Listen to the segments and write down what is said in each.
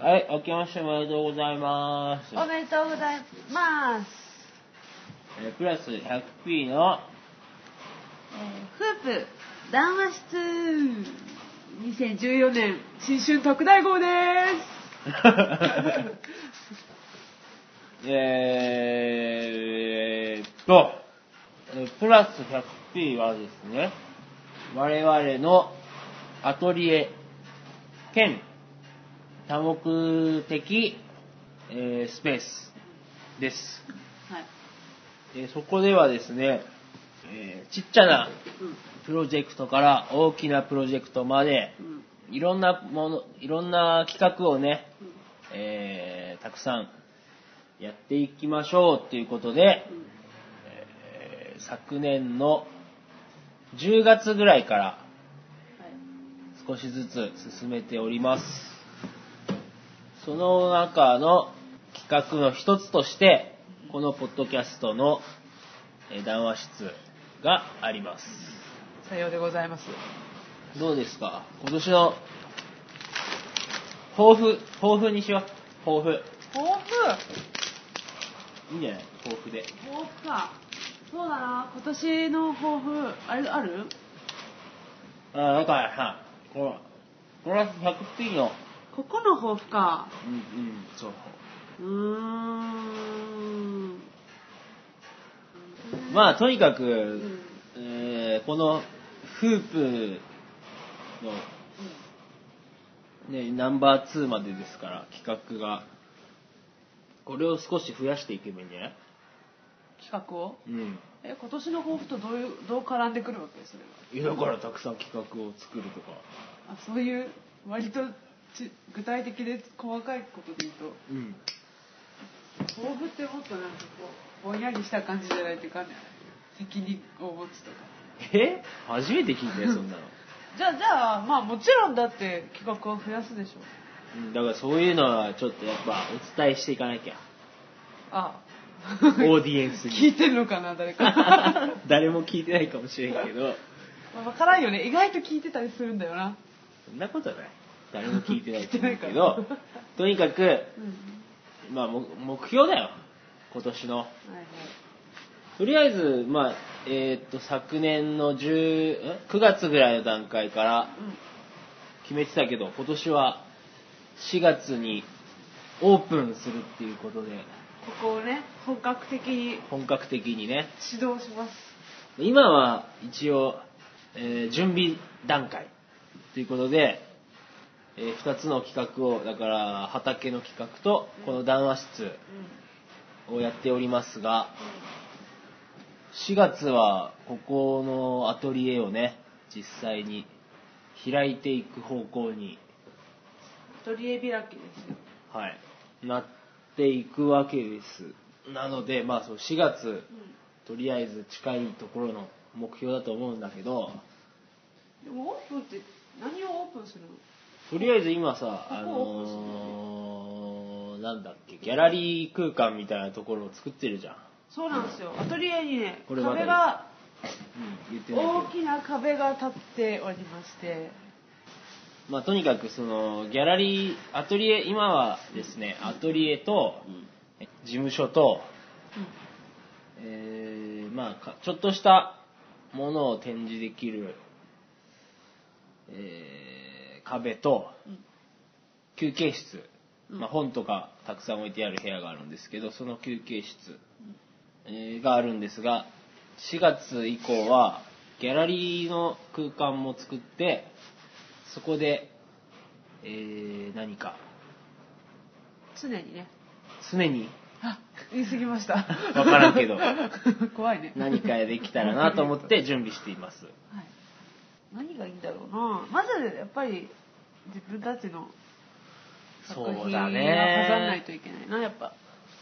はい、明けましておめでとうございます。おめでとうございます。えープラス 100p の、えーフープ談話室2014年新春特大号です。えーっと、えープラス 100p はですね、我々のアトリエ兼多目的、えースペースです。はい。えーそこではですね、えーちっちゃなプロジェクトから大きなプロジェクトまで、うん。うん。いろんなもの、いろんな企画をね、えーたくさんやっていきましょうっていうことで、えー昨年の10月ぐらいからはい。少しずつ進めております。その中の企画の一つとして、このポッドキャストのえー談話室があります。さようでございます。どうですか？今年の抱負、抱負にしよう。抱負。抱負？いいんじゃない抱負で。抱負か。そうだな、今年の抱負、あれある？あ、だからさ、この、プラス 100p の、ここの抱負か。うん、うん、そう。うーん。まあ、とにかく、んえーこのフープの、ね、ナンバー2までですから、企画が。これを少し増やしていけばいいんじゃない？企画を？うん。え、今年の抱負とどういう、どう絡んでくるわけ？それは。いやだからたくさん企画を作るとか。あ、そういう、割とち具体的で細かいことで言うと、うん。抱負ってもっとなんかこう、ぼんやりした感じじゃないといかんね責任を持つとか。え？初めて聞いたよ、そんなの。じゃあ、じゃあ、まあもちろんだって企画を増やすでしょ。うんだからそういうのはちょっとやっぱお伝えしていかなきゃ。あオーディエンスに。聞いてるのかな、誰か。誰も聞いてないかもしれんけど、まあわからんよね。意外と聞いてたりするんだよな。そんなことない。誰も聞いてないと思うけどか、とにかく、うん。まあも目標だよ。今年の。とりあえず、まあ、えーっと、昨年の10、ん9月ぐらいの段階からうん。決めてたけど、今年は4月にオープンするっていうことで、ここをね、本格的に本格的にね、指導します。今は一応、えー準備段階ということで、え2つの企画を、だから畑の企画とこの談話室うん。をやっておりますが、4月はここのアトリエをね、実際に開いていく方向に、アトリエ開きですよ。はい、なっていくわけです。なので、まあそう4月、とりあえず近いところの目標だと思うんだけど、でもオープンって何をオープンするの？とりあえず今さ、あのー、なんだっけ、ギャラリー空間みたいなところを作ってるじゃん。そうなんですよ。アトリエにね、これまで壁が、うん、言ってない大。きな壁が立っておりまして、まあとにかくその、ギャラリー、アトリエ、今はですね、アトリエと、事務所と、えー、まあか、ちょっとしたものを展示できる、えー、壁と、うん休憩室、うんまあ、本とかたくさん置いてある部屋があるんですけどその休憩室、えーがあるんですが4月以降はギャラリーの空間も作ってそこで、えー何か常にね。常に？あ、言い過ぎました。わからんけど 怖いね。何かできたらなと思って準備していますはい。何がいいんだろうな。まずやっぱり自分たちの作品はそうだ飾らないねといけないな、やっぱ。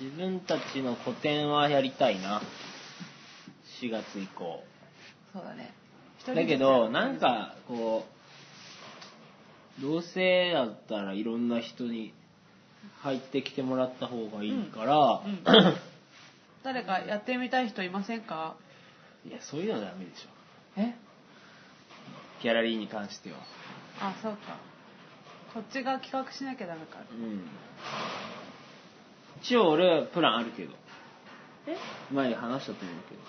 自分たちの個展はやりたいな。4月以降。そうだね。だけどなん、かこうどうせだったらいろんな人に入ってきてもらった方がいいから、うん。誰かやってみたい人いませんか？いやそういうのはダメでしょ。え？ギャラリーに関しては。あ、そうか。こっちが企画しなきゃダメか。うん。一応俺はプランあるけど。え？前話したと思うけど。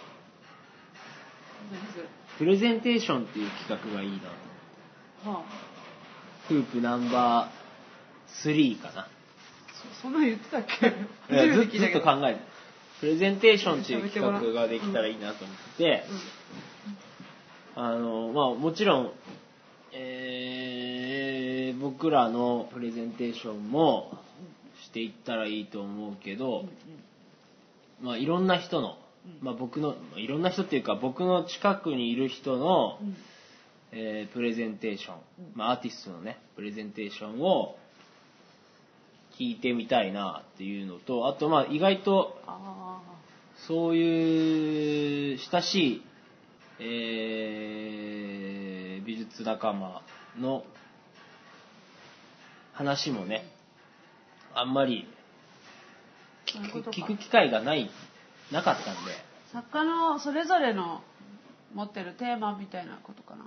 何それプレゼンテーションっていう企画がいいな。とはあ。フープナンバー3かな。そそんなの言ってたっけ？いやずずっと考えてプレゼンテーションっていう企画ができたらいいなと思ってて、あのまあもちろん、えー僕らのプレゼンテーションもしていったらいいと思うけど、まあいろんな人の、まあ僕のまあいろんな人っていうか僕の近くにいる人の、えープレゼンテーション、まあ、アーティストのねプレゼンテーションを聞いてみたいなっていうのとあとまあ意外とあそういう親しい、えー美術仲間の話もねあんまり聞くそういうことか。聞く機会がないなかったんで。あ作家のそれぞれの持ってるテーマみたいなことかな。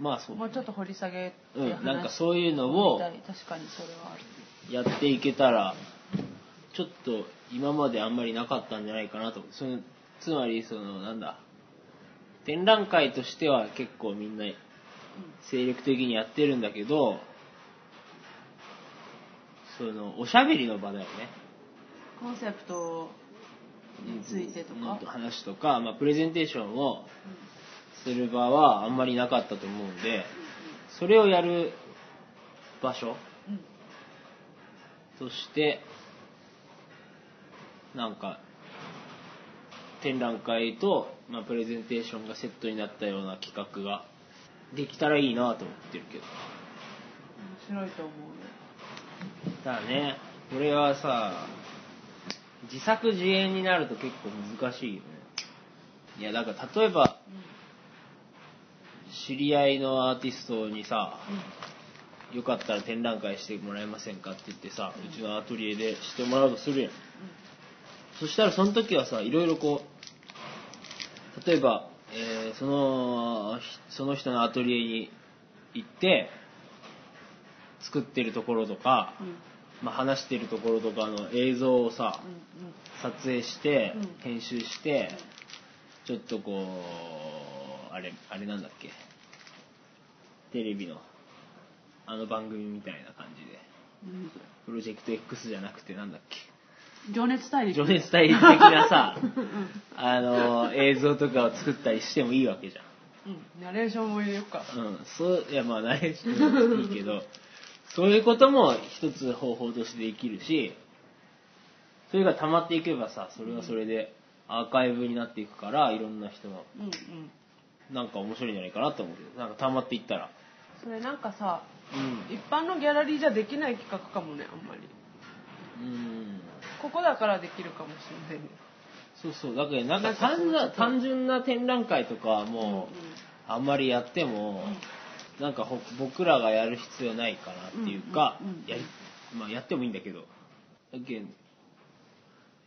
まあそうもうちょっと掘り下げてうん話なんかそういうのをみたい確かにそれはある。やっていけたらちょっと今まであんまりなかったんじゃないかなと。そのつまりそのなんだ展覧会としては結構みんな精力的にやってるんだけどそのおしゃべりの場だよね。コンセプトについてとか？話とか、まあ、プレゼンテーションをする場はあんまりなかったと思うんでそれをやる場所うん。そしてなんか展覧会と、まあ、プレゼンテーションがセットになったような企画ができたらいいなと思ってるけど。面白いと思うただね。これはさ自作自演になると結構難しいよね。いやだから例えば知り合いのアーティストにさよかったら展覧会してもらえませんかって言ってさうちのアトリエでしてもらうとするやん。そしたらその時はさいろいろこう例えば、えーそのひその人のアトリエに行って作ってるところとか、うん。うんまあ、話してるところとかの映像をさうんうん。撮影してうん。編集してちょっとこうあれあれなんだっけ？テレビのあの番組みたいな感じで。プロジェクト X じゃなくてなんだっけ？情熱大陸情熱大陸的なさうんあの映像とかを作ったりしてもいいわけじゃうんナレーションも入れようかん。うん。そう、いやまあナレーションもいいけど、そういうことも一つ方法としてできるし、それが溜まっていけばさ、それはそれでアーカイブになっていくから、いろんな人の、うんうんなんか面白いんじゃないかなと思うけど、なんか溜まっていったら。それなんかさうん。一般のギャラリーじゃできない企画かもねあんまりうん。ここだからできるかもしれない。ねそうそう。だけど、なんか単な単純な展覧会とかはもう、あんまりやっても、なんかほ僕らがやる必要ないかなっていうか、うんうんうん。やりまあ、やってもいいんだけど。だけど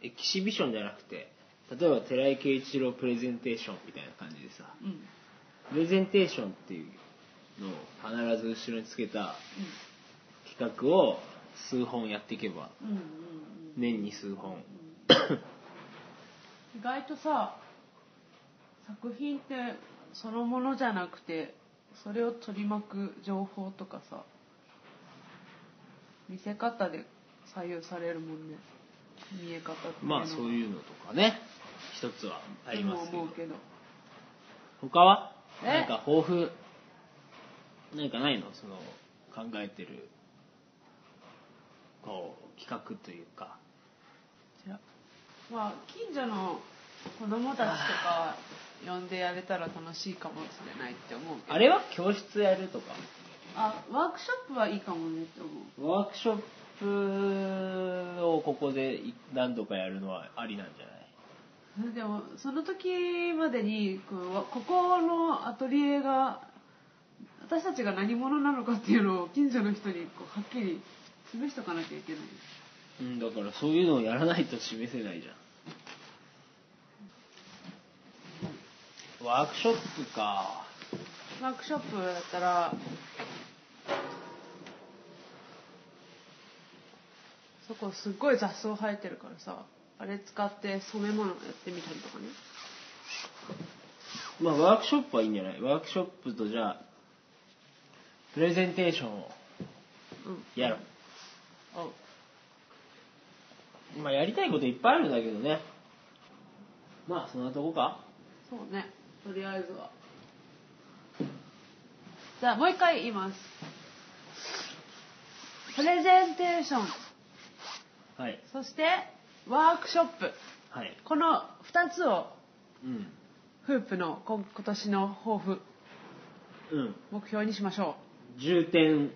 エキシビションじゃなくて例えば寺井圭一郎プレゼンテーションみたいな感じでさうん。うんプレゼンテーションっていうのを必ず後ろにつけた企画を数本やっていけばうんうんうん。年に数本。意外とさ作品ってそのものじゃなくてそれを取り巻く情報とかさ見せ方で左右されるもんね。見え方ってまあそういうのとかね一つはありますけど。思うけど。他は？え？なんか抱負？何かないの？その考えてる企画というか。じゃあ。まあ近所の子供たちとか呼んでやれたら楽しいかもしれないって思うけど。あれは教室やるとか？あワークショップはいいかもねって思うワークショップをここで何度かやるのはありなんじゃない？でもその時までにこうわここのアトリエが私たちが何者なのかっていうのを近所の人にこうはっきり示しとかなきゃいけないうんだからそういうのをやらないと示せないじゃん。ワークショップか。ワークショップだったらそこすっごい雑草生えてるからさあれ使って染め物やってみたりとかね。まあワークショップはいいんじゃない？ワークショップとじゃあプレゼンテーションをやろう、うんまあやりたいこといっぱいあるんだけどね。まあそんなとこか？そうね。とりあえずは。じゃあもう一回言います。プレゼンテーション。はい。そしてワークショップ。はい。この2つをうん。フープの今今年の抱負。うん。目標にしましょ重点う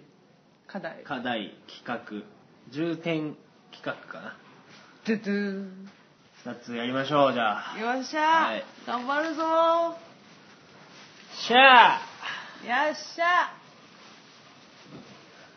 課題。課題企画重点企画かなドゥドゥン2つやりましょうじゃあ。よっしゃ、はい。頑張るぞ。しゃあ。よっしゃ